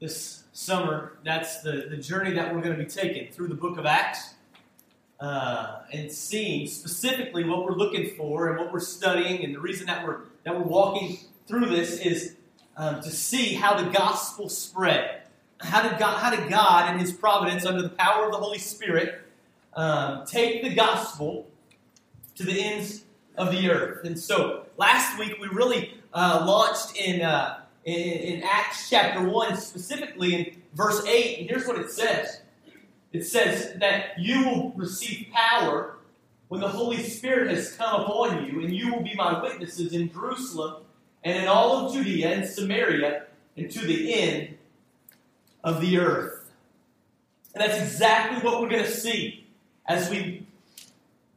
this summer, that's the, the journey that we're going to be taking through the book of Acts uh, and seeing specifically what we're looking for and what we're studying. And the reason that we're, that we're walking through this is um, to see how the gospel spread. How did, God, how did God, in His providence, under the power of the Holy Spirit, um, take the gospel to the ends of the earth? And so, last week we really uh, launched in, uh, in, in Acts chapter 1, specifically in verse 8. And here's what it says it says that you will receive power when the Holy Spirit has come upon you, and you will be my witnesses in Jerusalem and in all of Judea and Samaria and to the end of the earth. And that's exactly what we're going to see as we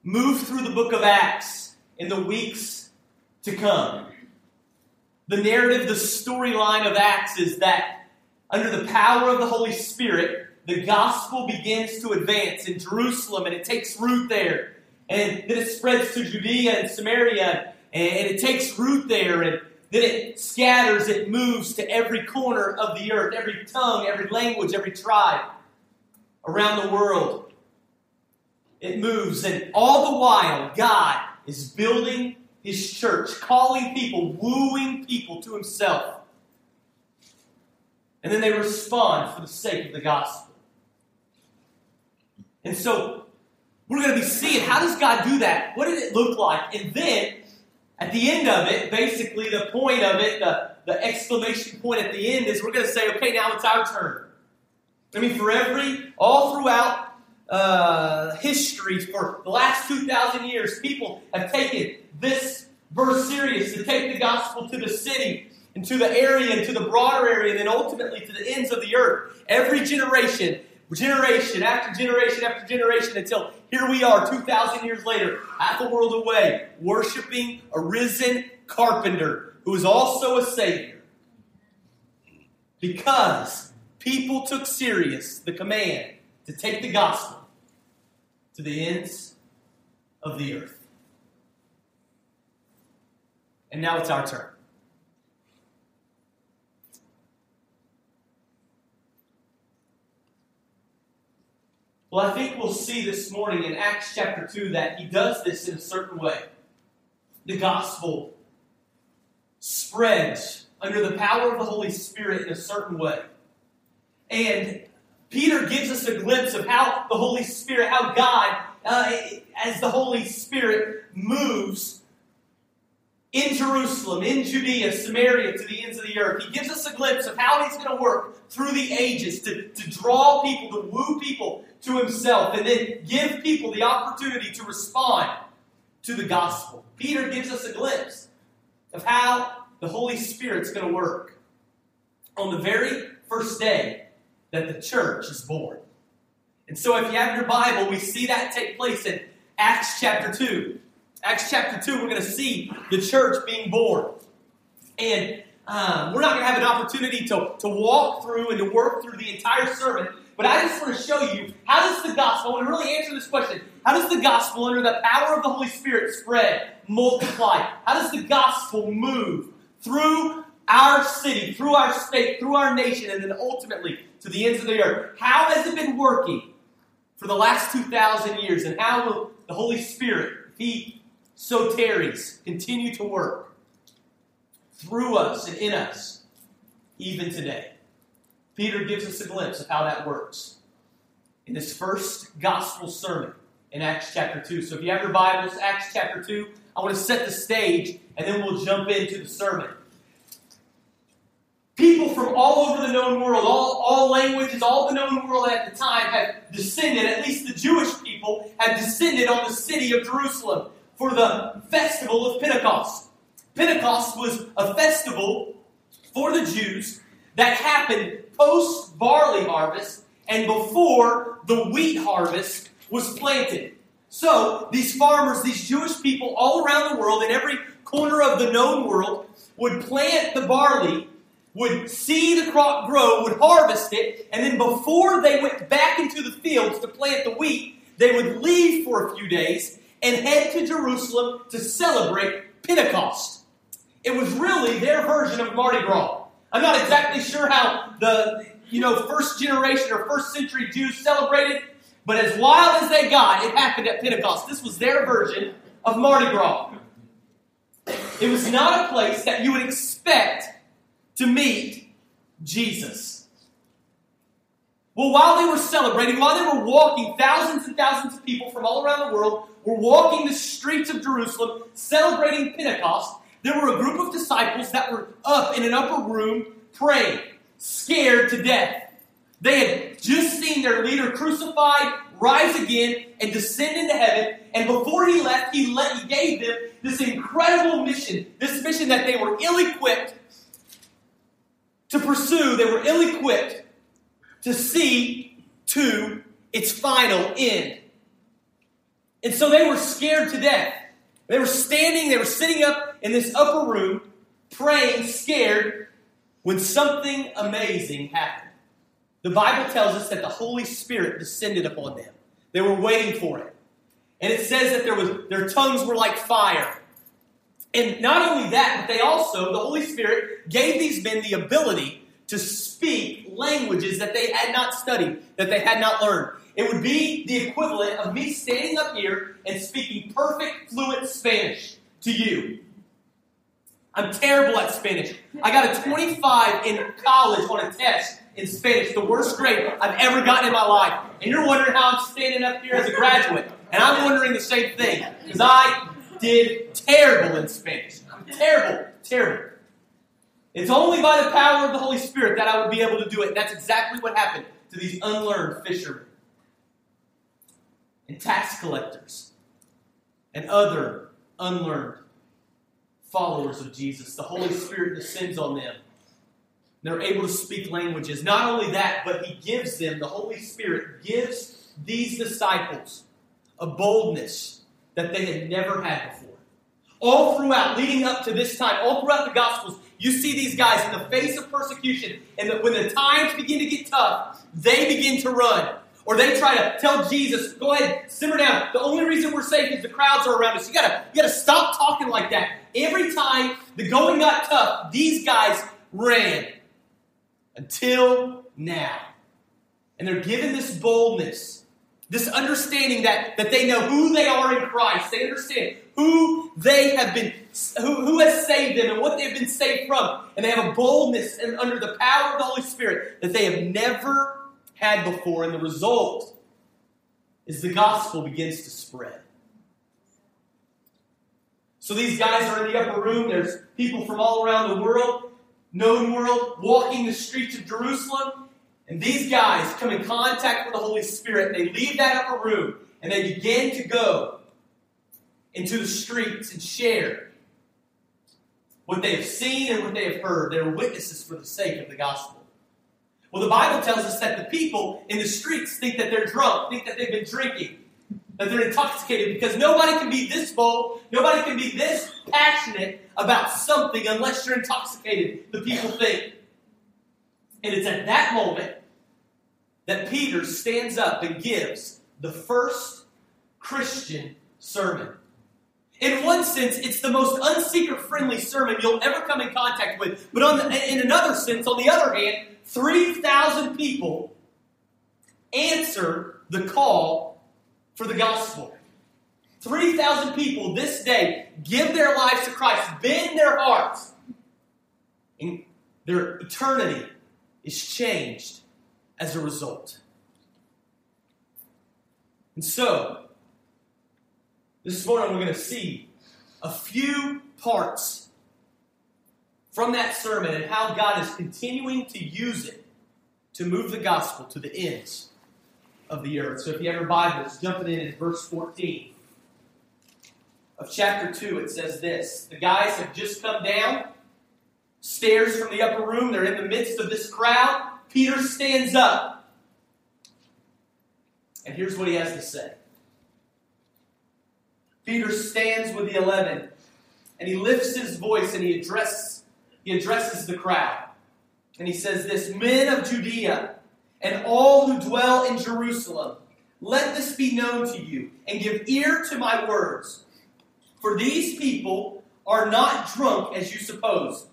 move through the book of Acts in the weeks to come. The narrative, the storyline of Acts is that under the power of the Holy Spirit, the gospel begins to advance in Jerusalem and it takes root there. And then it spreads to Judea and Samaria and it takes root there and then it scatters, it moves to every corner of the earth, every tongue, every language, every tribe around the world. It moves, and all the while, God is building His church, calling people, wooing people to Himself. And then they respond for the sake of the gospel. And so, we're going to be seeing how does God do that? What did it look like? And then, at the end of it, basically, the point of it, the, the exclamation point at the end is we're going to say, okay, now it's our turn. I mean, for every, all throughout uh, history, for the last 2,000 years, people have taken this verse serious to take the gospel to the city and to the area and to the broader area and then ultimately to the ends of the earth. Every generation, generation after generation after generation until here we are 2,000 years later, half a world away, worshiping a risen carpenter who is also a Savior. Because people took serious the command to take the gospel to the ends of the earth. And now it's our turn. Well, I think we'll see this morning in Acts chapter 2 that he does this in a certain way. The gospel spreads under the power of the Holy Spirit in a certain way. And Peter gives us a glimpse of how the Holy Spirit, how God, uh, as the Holy Spirit moves in Jerusalem, in Judea, Samaria, to the ends of the earth. He gives us a glimpse of how he's going to work through the ages to, to draw people, to woo people to himself, and then give people the opportunity to respond to the gospel. Peter gives us a glimpse of how the Holy Spirit's going to work on the very first day that the church is born. And so, if you have your Bible, we see that take place in Acts chapter 2. Acts chapter 2, we're going to see the church being born. And um, we're not going to have an opportunity to, to walk through and to work through the entire sermon, but I just want to show you how does the gospel, I want to really answer this question, how does the gospel under the power of the Holy Spirit spread, multiply? How does the gospel move through our city, through our state, through our nation, and then ultimately to the ends of the earth? How has it been working for the last 2,000 years? And how will the Holy Spirit, if He so tarries, continue to work through us and in us, even today. Peter gives us a glimpse of how that works in his first gospel sermon in Acts chapter 2. So if you have your Bibles, Acts chapter 2, I want to set the stage and then we'll jump into the sermon. People from all over the known world, all, all languages, all the known world at the time had descended, at least the Jewish people had descended on the city of Jerusalem for the festival of Pentecost. Pentecost was a festival for the Jews that happened post barley harvest and before the wheat harvest was planted. So, these farmers, these Jewish people all around the world, in every corner of the known world, would plant the barley, would see the crop grow, would harvest it, and then before they went back into the fields to plant the wheat, they would leave for a few days and head to Jerusalem to celebrate Pentecost. It was really their version of Mardi Gras. I'm not exactly sure how the you know, first generation or first century Jews celebrated. But as wild as they got, it happened at Pentecost. This was their version of Mardi Gras. It was not a place that you would expect to meet Jesus. Well, while they were celebrating, while they were walking, thousands and thousands of people from all around the world were walking the streets of Jerusalem celebrating Pentecost. There were a group of disciples that were up in an upper room praying, scared to death. They had just seen their leader crucified, rise again, and descend into heaven. And before he left, he, let, he gave them this incredible mission, this mission that they were ill equipped to pursue, they were ill equipped to see to its final end. And so they were scared to death. They were standing, they were sitting up in this upper room, praying, scared, when something amazing happened. The Bible tells us that the Holy Spirit descended upon them. They were waiting for it. And it says that there was their tongues were like fire. And not only that, but they also, the Holy Spirit gave these men the ability to speak languages that they had not studied, that they had not learned. It would be the equivalent of me standing up here and speaking perfect, fluent Spanish to you. I'm terrible at Spanish. I got a 25 in college on a test in Spanish, the worst grade I've ever gotten in my life. And you're wondering how I'm standing up here as a graduate. And I'm wondering the same thing. Because I did terrible in Spanish. Terrible, terrible. It's only by the power of the Holy Spirit that I would be able to do it. That's exactly what happened to these unlearned fishermen and tax collectors and other unlearned followers of Jesus. The Holy Spirit descends on them. They're able to speak languages. Not only that, but He gives them, the Holy Spirit gives these disciples a boldness that they had never had before. All throughout, leading up to this time, all throughout the Gospels, you see these guys in the face of persecution, and when the times begin to get tough, they begin to run. Or they try to tell Jesus, go ahead, simmer down. The only reason we're safe is the crowds are around us. You gotta, you gotta stop talking like that. Every time the going got tough, these guys ran. Until now. And they're given this boldness, this understanding that, that they know who they are in Christ. They understand who they have been, who, who has saved them and what they've been saved from. And they have a boldness and under the power of the Holy Spirit that they have never had before, and the result is the gospel begins to spread. So these guys are in the upper room. There's people from all around the world, known world, walking the streets of Jerusalem. And these guys come in contact with the Holy Spirit. They leave that upper room and they begin to go into the streets and share what they have seen and what they have heard. They're witnesses for the sake of the gospel. Well, the Bible tells us that the people in the streets think that they're drunk, think that they've been drinking, that they're intoxicated, because nobody can be this bold, nobody can be this passionate about something unless you're intoxicated, the people think. And it's at that moment that Peter stands up and gives the first Christian sermon. In one sense, it's the most unseeker friendly sermon you'll ever come in contact with. But the, in another sense, on the other hand, 3,000 people answer the call for the gospel. 3,000 people this day give their lives to Christ, bend their hearts, and their eternity is changed as a result. And so, this morning we're going to see a few parts from that sermon and how God is continuing to use it to move the gospel to the ends of the earth. So if you have your Bibles, jumping in at verse 14 of chapter 2, it says this The guys have just come down stairs from the upper room. They're in the midst of this crowd. Peter stands up. And here's what he has to say Peter stands with the eleven, and he lifts his voice and he addresses he addresses the crowd. And he says this Men of Judea and all who dwell in Jerusalem, let this be known to you, and give ear to my words. For these people are not drunk as you suppose,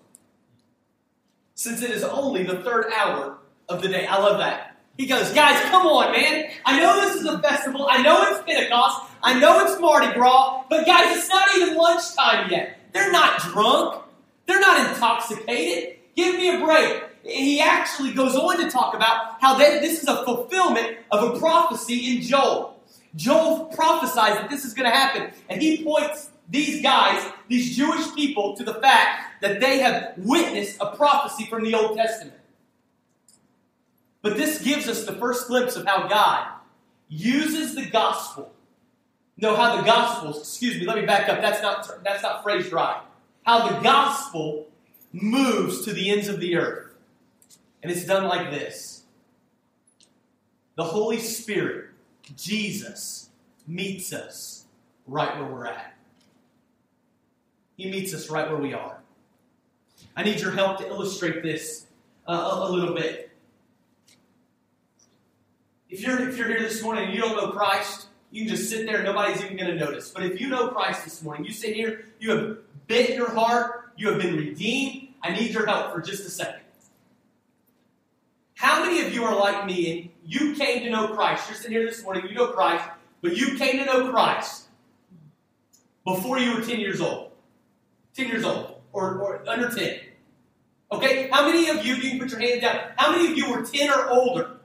since it is only the third hour of the day. I love that. He goes, guys, come on, man. I know this is a festival. I know it's Pentecost. I know it's Mardi Gras. But guys, it's not even lunchtime yet. They're not drunk. They're not intoxicated. Give me a break. He actually goes on to talk about how they, this is a fulfillment of a prophecy in Joel. Joel prophesies that this is going to happen, and he points these guys, these Jewish people, to the fact that they have witnessed a prophecy from the Old Testament. But this gives us the first glimpse of how God uses the gospel. No, how the gospel, excuse me, let me back up. That's not that's not phrased right. How the gospel moves to the ends of the earth. And it's done like this. The Holy Spirit, Jesus, meets us right where we're at. He meets us right where we are. I need your help to illustrate this uh, a, a little bit. If you're, if you're here this morning and you don't know Christ, you can just sit there nobody's even going to notice. But if you know Christ this morning, you sit here, you have bit your heart, you have been redeemed. I need your help for just a second. How many of you are like me and you came to know Christ? You're sitting here this morning, you know Christ, but you came to know Christ before you were 10 years old. 10 years old, or, or under 10. Okay? How many of you, you can put your hands down, how many of you were 10 or older?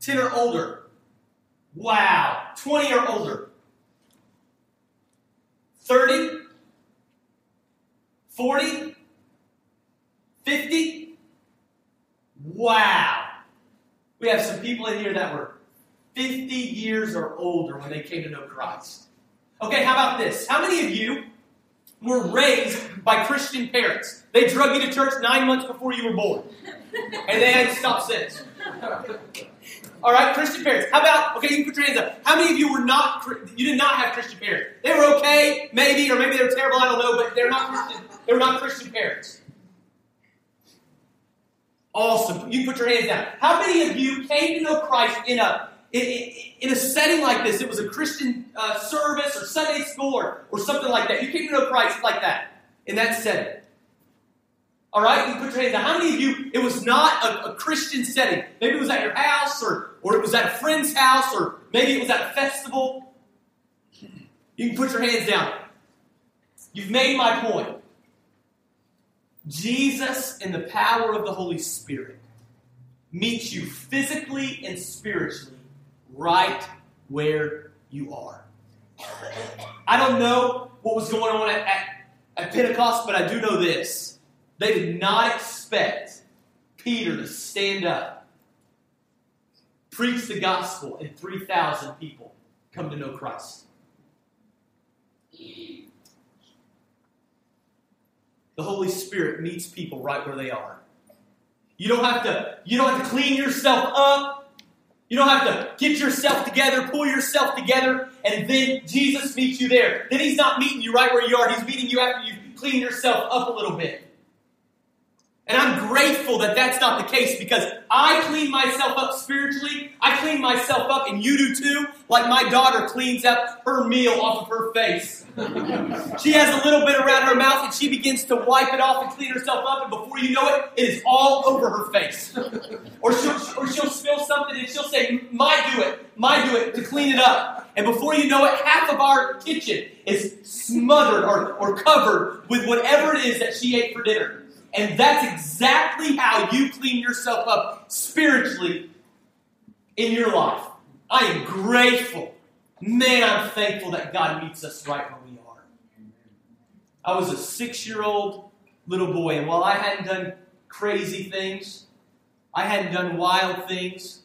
10 or older. Wow. 20 or older. 30? 40? 50? Wow. We have some people in here that were 50 years or older when they came to know Christ. Okay, how about this? How many of you were raised by Christian parents? They drug you to church nine months before you were born, and they hadn't stopped since. All right, Christian parents. How about okay? You can put your hands up. How many of you were not? You did not have Christian parents. They were okay, maybe, or maybe they were terrible. I don't know, but they're not Christian. They were not Christian parents. Awesome. You put your hands down. How many of you came to know Christ in a in, a setting like this? It was a Christian uh, service or Sunday school or, or something like that. You came to know Christ like that in that setting. All right, you put your hands down. How many of you, it was not a, a, Christian setting? Maybe it was at your house, or, or it was at a friend's house, or maybe it was at a festival. You can put your hands down. You've made my point. Jesus and the power of the Holy Spirit meets you physically and spiritually right where you are. I don't know what was going on at, at, at Pentecost, but I do know this. They did not expect Peter to stand up, preach the gospel, and 3,000 people come to know Christ. The Holy Spirit meets people right where they are. You don't have to, you don't have to clean yourself up. You don't have to get yourself together, pull yourself together, and then Jesus meets you there. Then he's not meeting you right where you are. He's meeting you after you've cleaned yourself up a little bit. And I'm grateful that that's not the case because I clean myself up spiritually. I clean myself up, and you do too, like my daughter cleans up her meal off of her face. she has a little bit around her mouth, and she begins to wipe it off and clean herself up, and before you know it, it is all over her face. or, she'll, or she'll spill something, and she'll say, My do it, my do it, to clean it up. And before you know it, half of our kitchen is smothered or, or covered with whatever it is that she ate for dinner. And that's exactly how you clean yourself up spiritually in your life. I am grateful. Man, I'm thankful that God meets us right where we are. I was a six year old little boy, and while I hadn't done crazy things, I hadn't done wild things,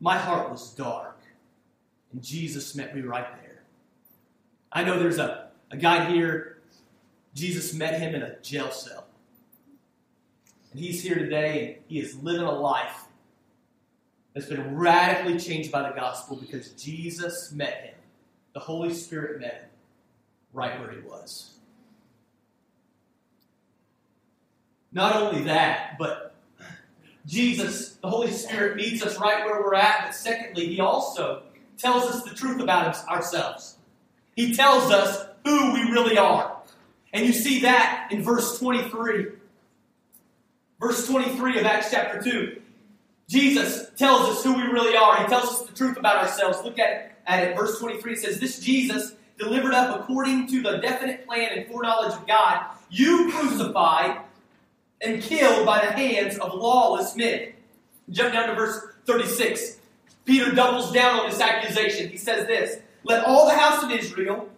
my heart was dark. And Jesus met me right there. I know there's a, a guy here, Jesus met him in a jail cell. And he's here today and he is living a life that's been radically changed by the gospel because Jesus met him. The Holy Spirit met him right where he was. Not only that, but Jesus, the Holy Spirit, meets us right where we're at, but secondly, he also tells us the truth about ourselves. He tells us who we really are. And you see that in verse 23. Verse 23 of Acts chapter 2. Jesus tells us who we really are. He tells us the truth about ourselves. Look at, at it. Verse 23 it says, This Jesus, delivered up according to the definite plan and foreknowledge of God, you crucified and killed by the hands of lawless men. Jump down to verse 36. Peter doubles down on this accusation. He says this Let all the house of Israel,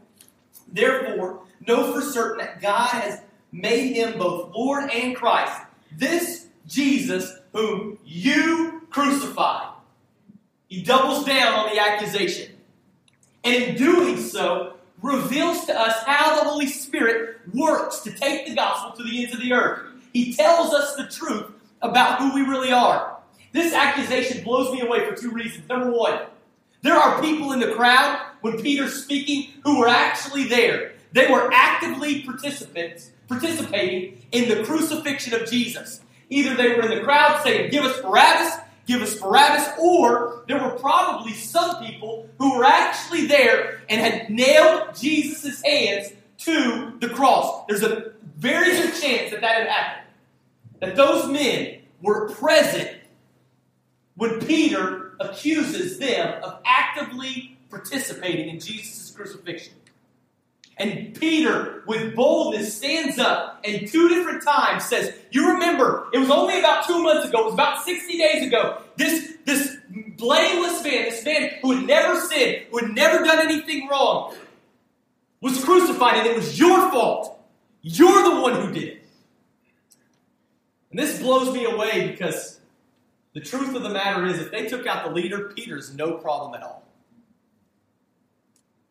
therefore, know for certain that God has made him both Lord and Christ. This Jesus whom you crucified. He doubles down on the accusation. And in doing so, reveals to us how the Holy Spirit works to take the gospel to the ends of the earth. He tells us the truth about who we really are. This accusation blows me away for two reasons. Number one, there are people in the crowd when Peter's speaking who were actually there. They were actively participants, participating in the crucifixion of Jesus. Either they were in the crowd saying, Give us Barabbas, give us Barabbas, or there were probably some people who were actually there and had nailed Jesus' hands to the cross. There's a very good chance that that had happened. That those men were present when Peter accuses them of actively participating in Jesus' crucifixion. And Peter, with boldness, stands up and two different times says, You remember, it was only about two months ago, it was about 60 days ago, this, this blameless man, this man who had never sinned, who had never done anything wrong, was crucified, and it was your fault. You're the one who did it. And this blows me away because the truth of the matter is, if they took out the leader, Peter's no problem at all.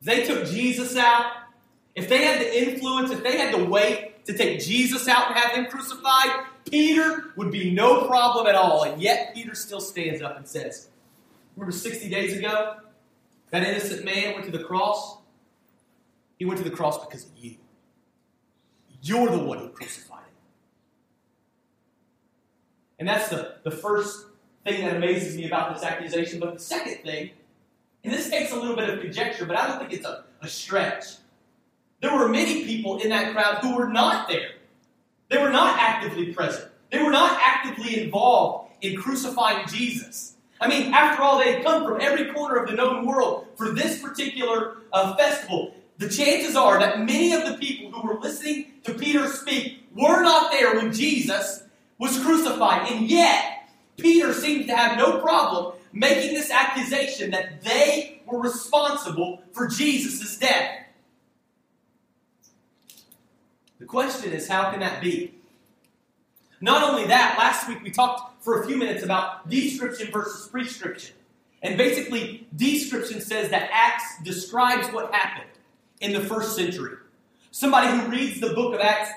If they took Jesus out, if they had the influence, if they had the weight to take Jesus out and have him crucified, Peter would be no problem at all. And yet, Peter still stands up and says, Remember 60 days ago? That innocent man went to the cross. He went to the cross because of you. You're the one who crucified him. And that's the, the first thing that amazes me about this accusation. But the second thing, and this takes a little bit of conjecture, but I don't think it's a, a stretch. There were many people in that crowd who were not there. They were not actively present. They were not actively involved in crucifying Jesus. I mean, after all, they had come from every corner of the known world for this particular uh, festival. The chances are that many of the people who were listening to Peter speak were not there when Jesus was crucified. And yet, Peter seems to have no problem making this accusation that they were responsible for Jesus' death. The question is, how can that be? Not only that, last week we talked for a few minutes about description versus prescription. And basically, description says that Acts describes what happened in the first century. Somebody who reads the book of Acts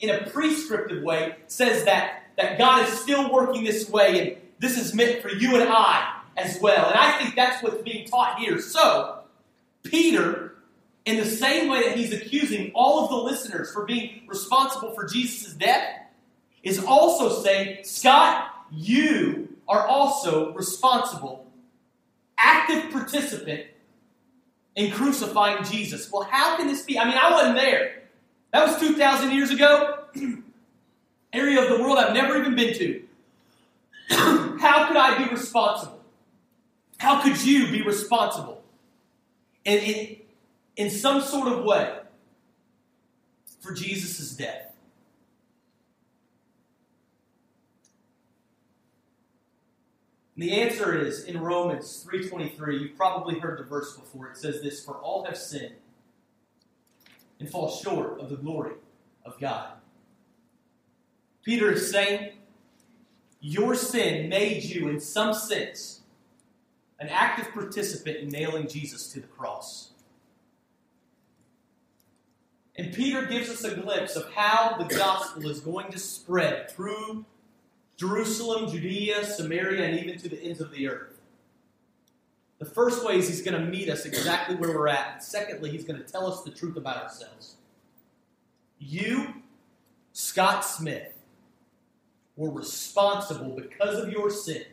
in a prescriptive way says that, that God is still working this way and this is meant for you and I as well. And I think that's what's being taught here. So, Peter in the same way that he's accusing all of the listeners for being responsible for Jesus' death, is also saying, Scott, you are also responsible, active participant in crucifying Jesus. Well, how can this be? I mean, I wasn't there. That was 2,000 years ago. Area of the world I've never even been to. how could I be responsible? How could you be responsible? And, and in some sort of way for Jesus' death. And the answer is in Romans 3:23. You've probably heard the verse before. It says this, "For all have sinned and fall short of the glory of God." Peter is saying, your sin made you in some sense an active participant in nailing Jesus to the cross. And Peter gives us a glimpse of how the gospel is going to spread through Jerusalem, Judea, Samaria, and even to the ends of the earth. The first way is he's going to meet us exactly where we're at. And secondly, he's going to tell us the truth about ourselves. You, Scott Smith, were responsible because of your sin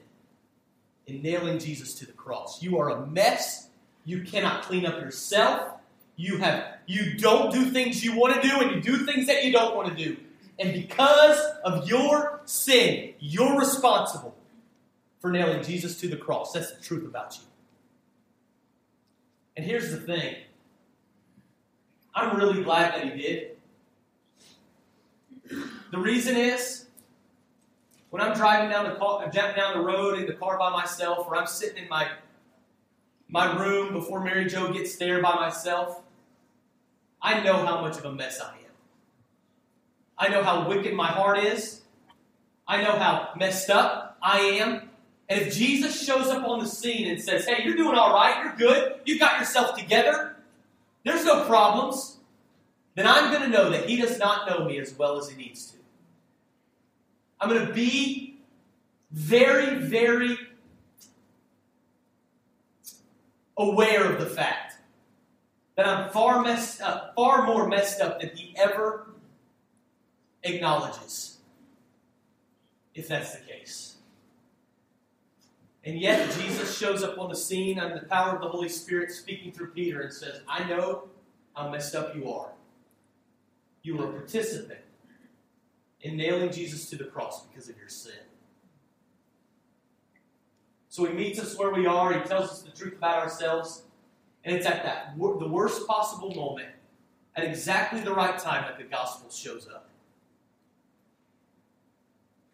in nailing Jesus to the cross. You are a mess. You cannot clean up yourself. You have you don't do things you want to do and you do things that you don't want to do. And because of your sin, you're responsible for nailing Jesus to the cross. That's the truth about you. And here's the thing I'm really glad that he did. The reason is when I'm driving down the car, down the road in the car by myself, or I'm sitting in my my room before Mary Jo gets there by myself, I know how much of a mess I am. I know how wicked my heart is. I know how messed up I am. And if Jesus shows up on the scene and says, Hey, you're doing all right, you're good, you got yourself together, there's no problems, then I'm going to know that He does not know me as well as He needs to. I'm going to be very, very aware of the fact that I'm far messed up, uh, far more messed up than He ever acknowledges, if that's the case. And yet, Jesus shows up on the scene under the power of the Holy Spirit speaking through Peter and says, I know how messed up you are. You were a participant in nailing Jesus to the cross because of your sin. So he meets us where we are, he tells us the truth about ourselves, and it's at that the worst possible moment, at exactly the right time, that the gospel shows up.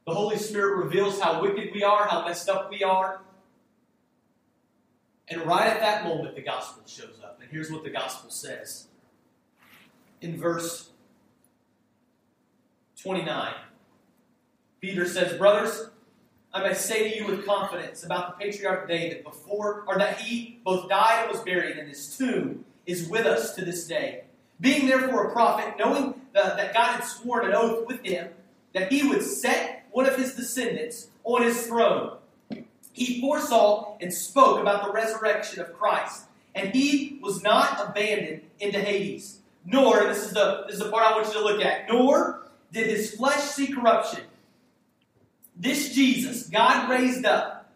The Holy Spirit reveals how wicked we are, how messed up we are. And right at that moment, the gospel shows up. And here's what the gospel says in verse 29. Peter says, Brothers, I may say to you with confidence about the patriarch David before, or that he both died and was buried, and his tomb is with us to this day. Being therefore a prophet, knowing the, that God had sworn an oath with him that he would set one of his descendants on his throne. He foresaw and spoke about the resurrection of Christ, and he was not abandoned into Hades. Nor, this is the this is the part I want you to look at, nor did his flesh see corruption. This Jesus God raised up,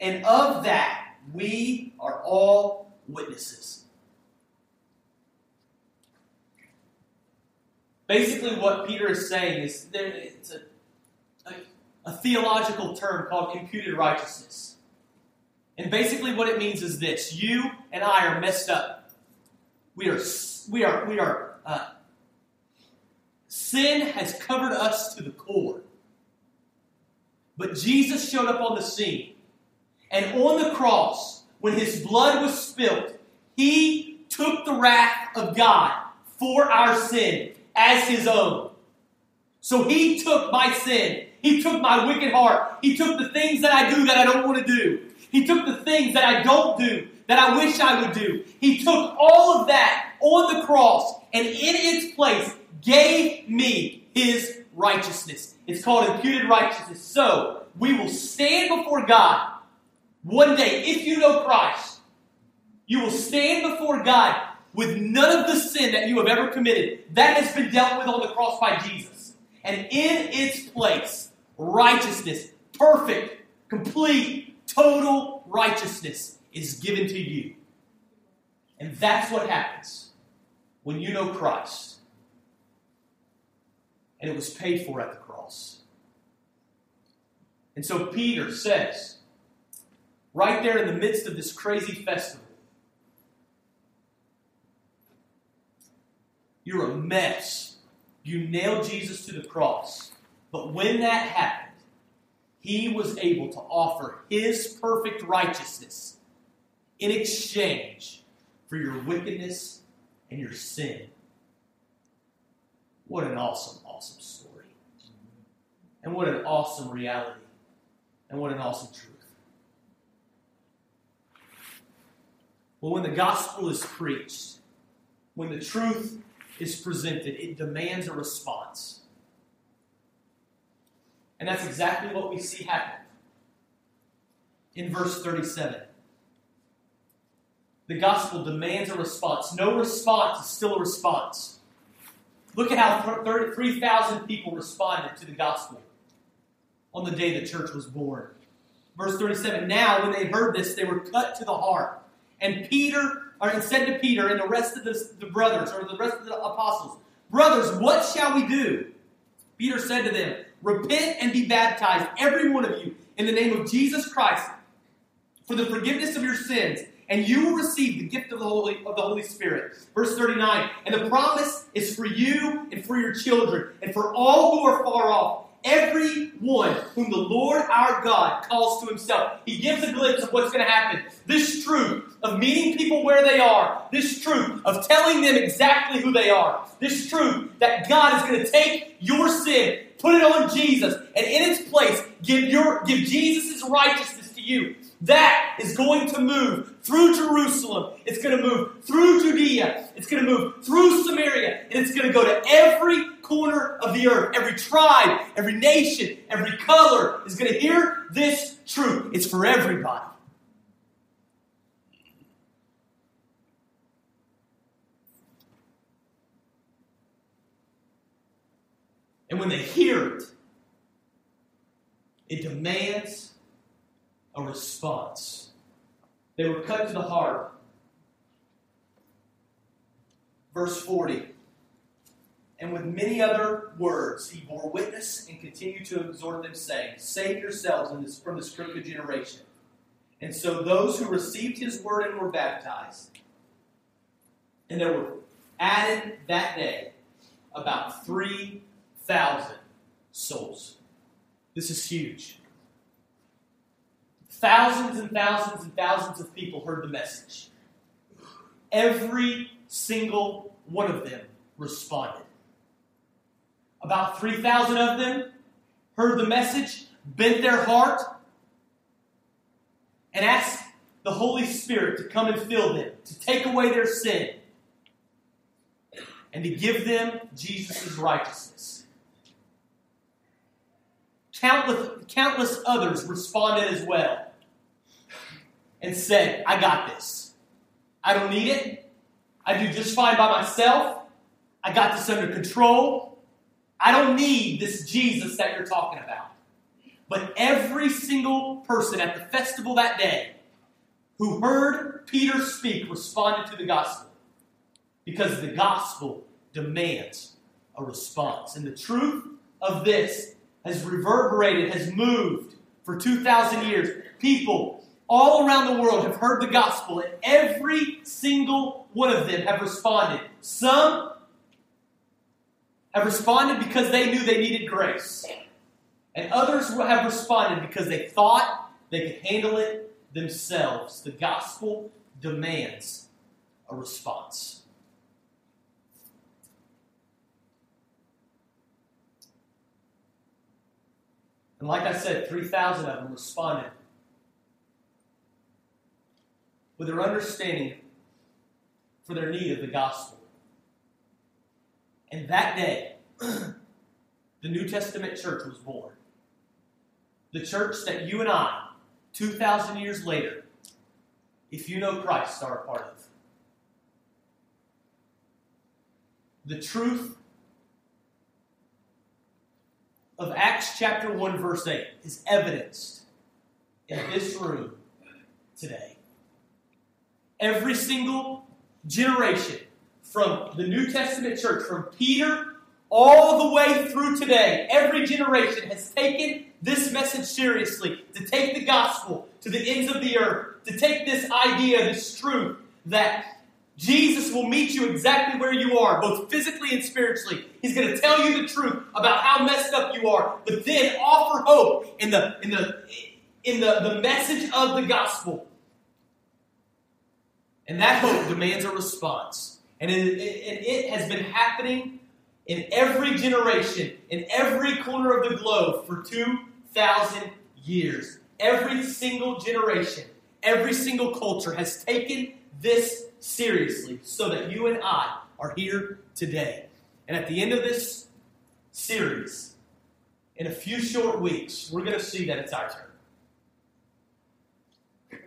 and of that we are all witnesses. Basically, what Peter is saying is there, it's a a theological term called imputed righteousness. And basically, what it means is this you and I are messed up. We are, we are, we are, uh, sin has covered us to the core. But Jesus showed up on the scene. And on the cross, when his blood was spilt, he took the wrath of God for our sin as his own. So he took my sin he took my wicked heart. He took the things that I do that I don't want to do. He took the things that I don't do that I wish I would do. He took all of that on the cross and in its place gave me his righteousness. It's called imputed righteousness. So we will stand before God one day. If you know Christ, you will stand before God with none of the sin that you have ever committed. That has been dealt with on the cross by Jesus. And in its place, righteousness, perfect, complete, total righteousness is given to you. And that's what happens when you know Christ. And it was paid for at the cross. And so Peter says, right there in the midst of this crazy festival, you're a mess. You nailed Jesus to the cross. But when that happened, he was able to offer his perfect righteousness in exchange for your wickedness and your sin. What an awesome, awesome story. And what an awesome reality. And what an awesome truth. Well, when the gospel is preached, when the truth is presented, it demands a response. And that's exactly what we see happen in verse 37. The gospel demands a response. No response is still a response. Look at how 3,000 people responded to the gospel on the day the church was born. Verse 37 Now, when they heard this, they were cut to the heart. And Peter, or said to Peter and the rest of the, the brothers, or the rest of the apostles, Brothers, what shall we do? Peter said to them, Repent and be baptized, every one of you, in the name of Jesus Christ for the forgiveness of your sins, and you will receive the gift of the Holy of the Holy Spirit. Verse 39, and the promise is for you and for your children, and for all who are far off, every one whom the Lord our God calls to himself. He gives a glimpse of what's going to happen. This truth of meeting people where they are, this truth of telling them exactly who they are, this truth that God is going to take your sin, put it on Jesus, and in its place, give your give Jesus' righteousness to you. That is going to move through Jerusalem. It's going to move through Judea. It's going to move through Samaria. And it's going to go to every corner of the earth. Every tribe, every nation, every color is going to hear this truth. It's for everybody. And when they hear it, it demands a response. They were cut to the heart. Verse 40. And with many other words, he bore witness and continued to exhort them, saying, Save yourselves this, from this crooked generation. And so those who received his word and were baptized, and there were added that day about 3,000 souls. This is huge. Thousands and thousands and thousands of people heard the message. Every single one of them responded. About 3,000 of them heard the message, bent their heart, and asked the Holy Spirit to come and fill them, to take away their sin, and to give them Jesus' righteousness. Countless, countless others responded as well and said, I got this. I don't need it. I do just fine by myself. I got this under control. I don't need this Jesus that you're talking about. But every single person at the festival that day who heard Peter speak responded to the gospel because the gospel demands a response. And the truth of this has reverberated, has moved for 2,000 years. People all around the world have heard the gospel, and every single one of them have responded. Some have responded because they knew they needed grace, and others have responded because they thought they could handle it themselves. The gospel demands a response. And like I said, 3,000 of them responded with their understanding for their need of the gospel. And that day, the New Testament church was born. The church that you and I, 2,000 years later, if you know Christ, are a part of. The truth of Acts chapter 1, verse 8 is evidenced in this room today. Every single generation from the New Testament church, from Peter all the way through today, every generation has taken this message seriously to take the gospel to the ends of the earth, to take this idea, this truth that Jesus will meet you exactly where you are, both physically and spiritually. He's going to tell you the truth about how messed up you are, but then offer hope in the in the in the, the message of the gospel. And that hope demands a response. And it, it, it has been happening in every generation, in every corner of the globe for 2,000 years. Every single generation, every single culture has taken this seriously so that you and I are here today. And at the end of this series, in a few short weeks, we're going to see that it's our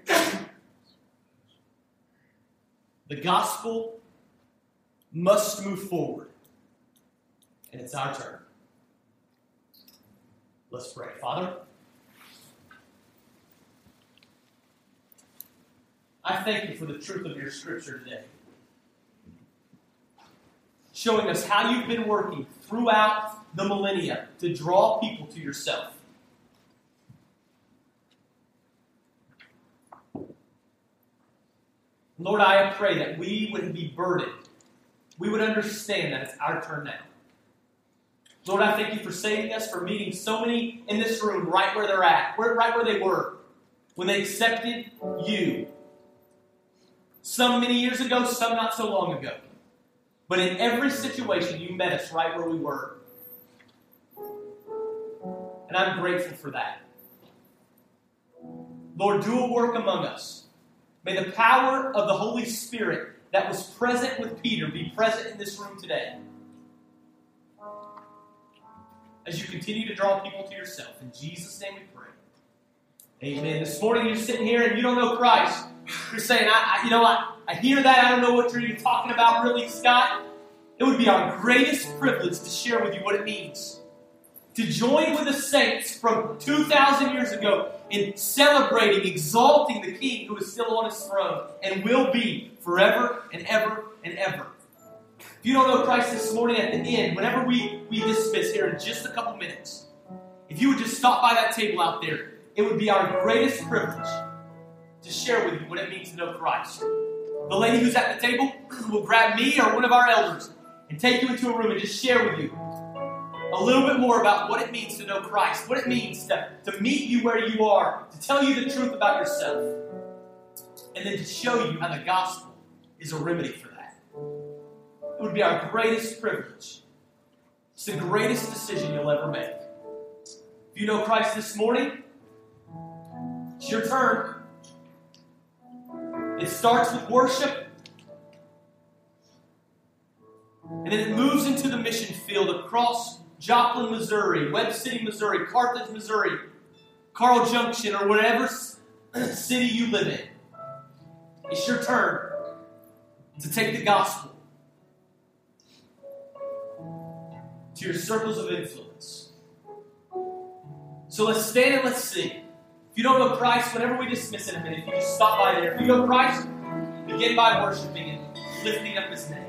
turn. The gospel must move forward, and it's our turn. Let's pray. Father, I thank you for the truth of your scripture today. Showing us how you've been working throughout the millennia to draw people to yourself. Lord, I pray that we would be burdened. We would understand that it's our turn now. Lord, I thank you for saving us, for meeting so many in this room right where they're at, right where they were, when they accepted you. Some many years ago, some not so long ago. But in every situation, you met us right where we were. And I'm grateful for that. Lord, do a work among us. May the power of the Holy Spirit that was present with Peter be present in this room today. As you continue to draw people to yourself. In Jesus' name we pray. Amen. This morning you're sitting here and you don't know Christ. You're saying, I, I you know, I, I hear that. I don't know what you're even talking about, really, Scott. It would be our greatest privilege to share with you what it means to join with the saints from 2,000 years ago in celebrating, exalting the King who is still on his throne and will be forever and ever and ever. If you don't know Christ this morning at the end, whenever we, we dismiss here in just a couple minutes, if you would just stop by that table out there, it would be our greatest privilege to share with you what it means to know Christ. The lady who's at the table will grab me or one of our elders and take you into a room and just share with you a little bit more about what it means to know Christ, what it means to, to meet you where you are, to tell you the truth about yourself, and then to show you how the gospel is a remedy for that. It would be our greatest privilege. It's the greatest decision you'll ever make. If you know Christ this morning, it's your turn. It starts with worship. And then it moves into the mission field across Joplin, Missouri, Webb City, Missouri, Carthage, Missouri, Carl Junction, or whatever city you live in. It's your turn to take the gospel to your circles of influence. So let's stand and let's sing. If you don't know Christ, whenever we dismiss in a minute, you just stop by there. If you know Christ, begin by worshiping and lifting up his name.